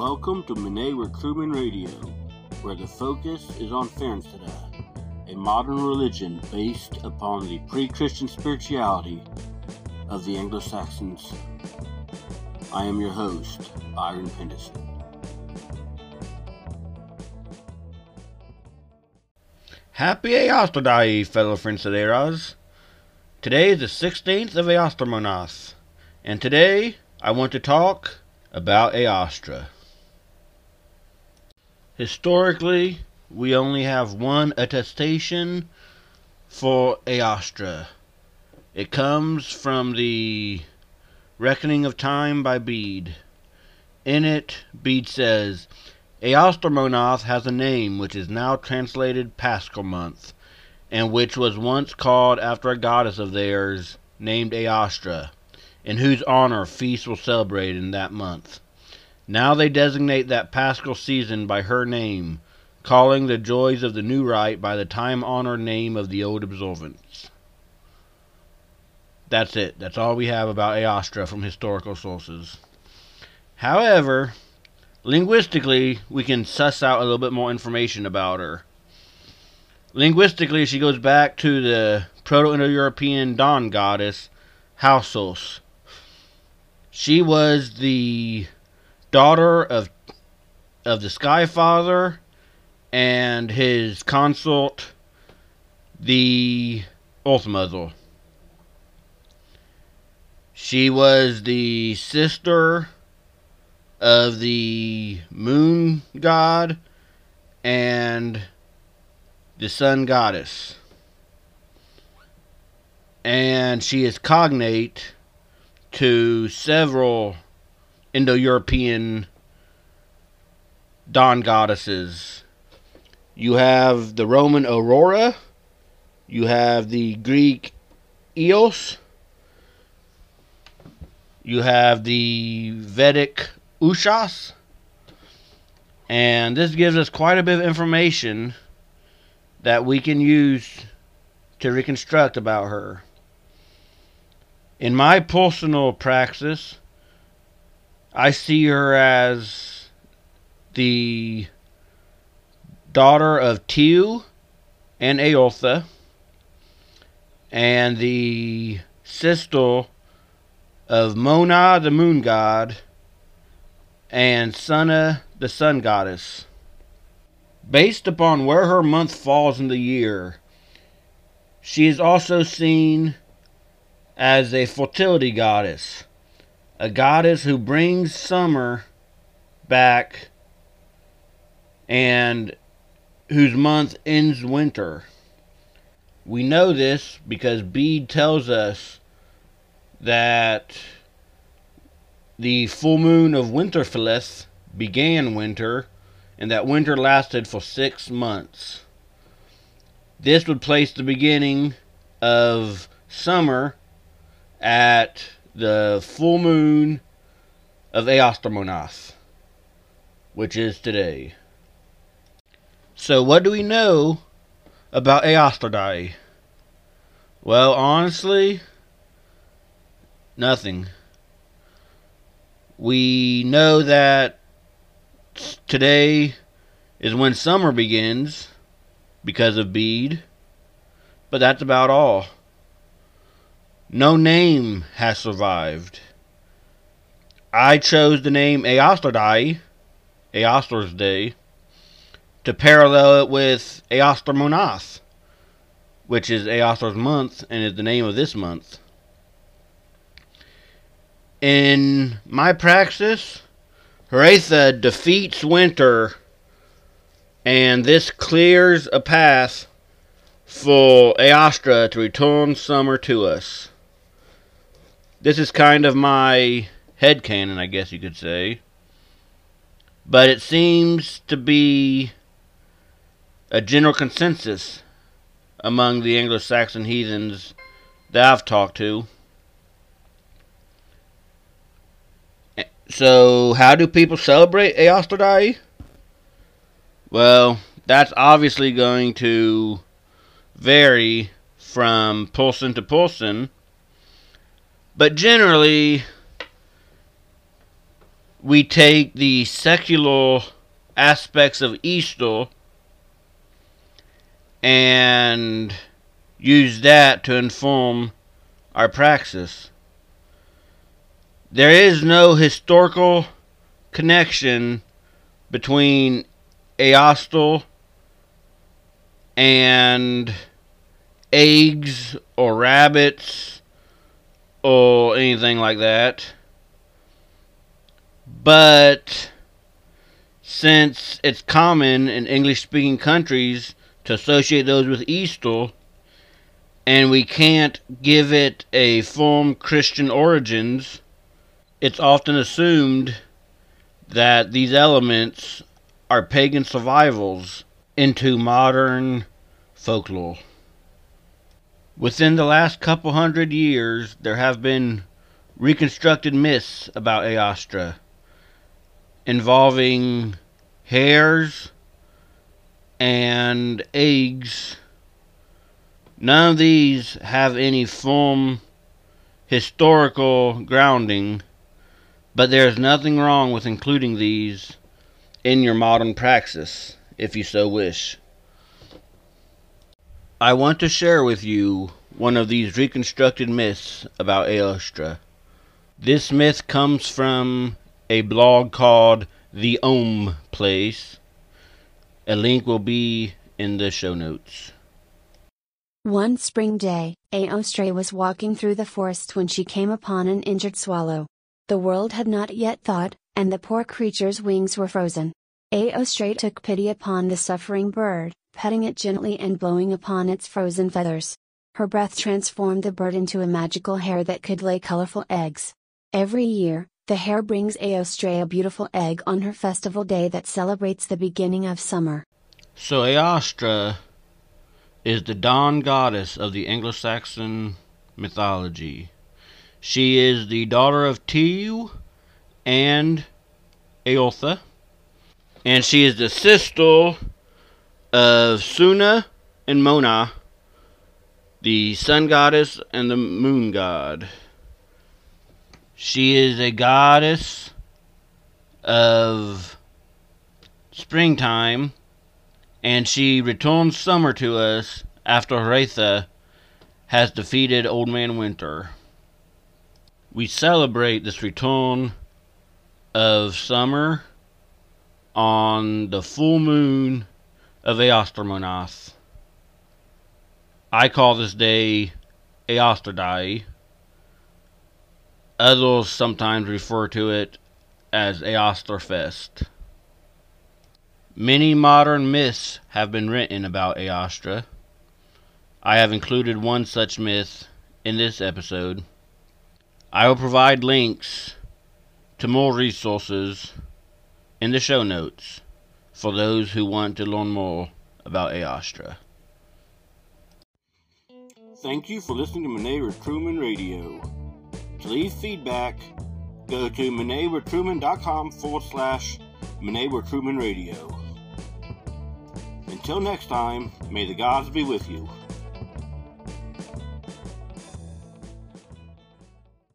Welcome to Mine Wyrtruman Radio, where the focus is on Fyrnsidu, a modern religion based upon the pre Christian spirituality of the Anglo Saxons. I am your host, Byron Pendason. Happy Easterday, fellow Frensaderas. Today is the 16th of Eastermonath, and today I want to talk about Eostre. Historically, we only have one attestation for Eostre. It comes from the Reckoning of Time by Bede. In it, Bede says, Eastermonath has a name which is now translated Paschal month, and which was once called after a goddess of theirs named Eostra, in whose honor feasts were celebrated in that month. Now they designate that Paschal season by her name, calling the joys of the new rite by the time honored name of the old observance. That's it. That's all we have about Eostre from historical sources. However, linguistically, we can suss out a little bit more information about her. Linguistically, she goes back to the Proto Indo European dawn goddess, Hausos. She was the daughter of of the Sky Father and his consort, the Mother. She was the sister of the moon god and the sun goddess. And she is cognate to several Indo European dawn goddesses. You have the Roman Aurora, you have the Greek Eos, you have the Vedic Ushas, and this gives us quite a bit of information that we can use to reconstruct about her. In my personal praxis, I see her as the daughter of Tiu and Eotha, and the sister of Mona, the moon god, and Sunna, the sun goddess. Based upon where her month falls in the year, she is also seen as a fertility goddess, a goddess who brings summer back and whose month ends winter. We know this because Bede tells us that the full moon of Winterfelleth began winter, and that winter lasted for six months. This would place the beginning of summer at the full moon of Eastermonath, which is today. So, what do we know about Easterday? Well, honestly, Nothing. We know that today is when summer begins because of Bede, but that's about all. No name has survived. I chose the name Eosterdai, Eoster's Day, to parallel it with Eostermonath, which is Eoster's month and is the name of this month. In my praxis, Hretha defeats Winter, and this clears a path for Eostra to return summer to us. This is kind of my head canon, I guess you could say. But it seems to be a general consensus among the Anglo Saxon heathens that I've talked to. So, how do people celebrate Easterday? Well, that's obviously going to vary from person to person, but generally, we take the secular aspects of Easter and use that to inform our praxis. There is no historical connection between Eostre and eggs or rabbits or anything like that. But since it's common in English speaking countries to associate those with Easter, and we can't give it a firm Christian origins, it's often assumed that these elements are pagan survivals into modern folklore. Within the last couple hundred years, there have been reconstructed myths about Eostre involving hares and eggs. None of these have any firm historical grounding, but there is nothing wrong with including these in your modern praxis, if you so wish. I want to share with you one of these reconstructed myths about Eostre. This myth comes from a blog called The Ohm Place. A link will be in the show notes. One spring day, Eostre was walking through the forest when she came upon an injured swallow. The world had not yet thawed, and the poor creature's wings were frozen. Eostre took pity upon the suffering bird, petting it gently and blowing upon its frozen feathers. Her breath transformed the bird into a magical hare that could lay colorful eggs. Every year, the hare brings Eostre a beautiful egg on her festival day that celebrates the beginning of summer. So Eostre is the dawn goddess of the Anglo-Saxon mythology. She is the daughter of Tiw and Eotha, and she is the sister of Sunna and Mona, the sun goddess and the moon god. She is a goddess of springtime, and she returns summer to us after Hretha has defeated Old Man Winter. We celebrate this return of summer on the full moon of Eostermonath. I call this day Eosterdai Others sometimes refer to it as Eosterfest. Many modern myths have been written about Eostre. I have included one such myth in this episode. I will provide links to more resources in the show notes for those who want to learn more about Eostre. Thank you for listening to Mine Wyrtruman Radio. To leave feedback, go to MineWyrtruman.com forward slash Truman Radio. Until next time, may the gods be with you.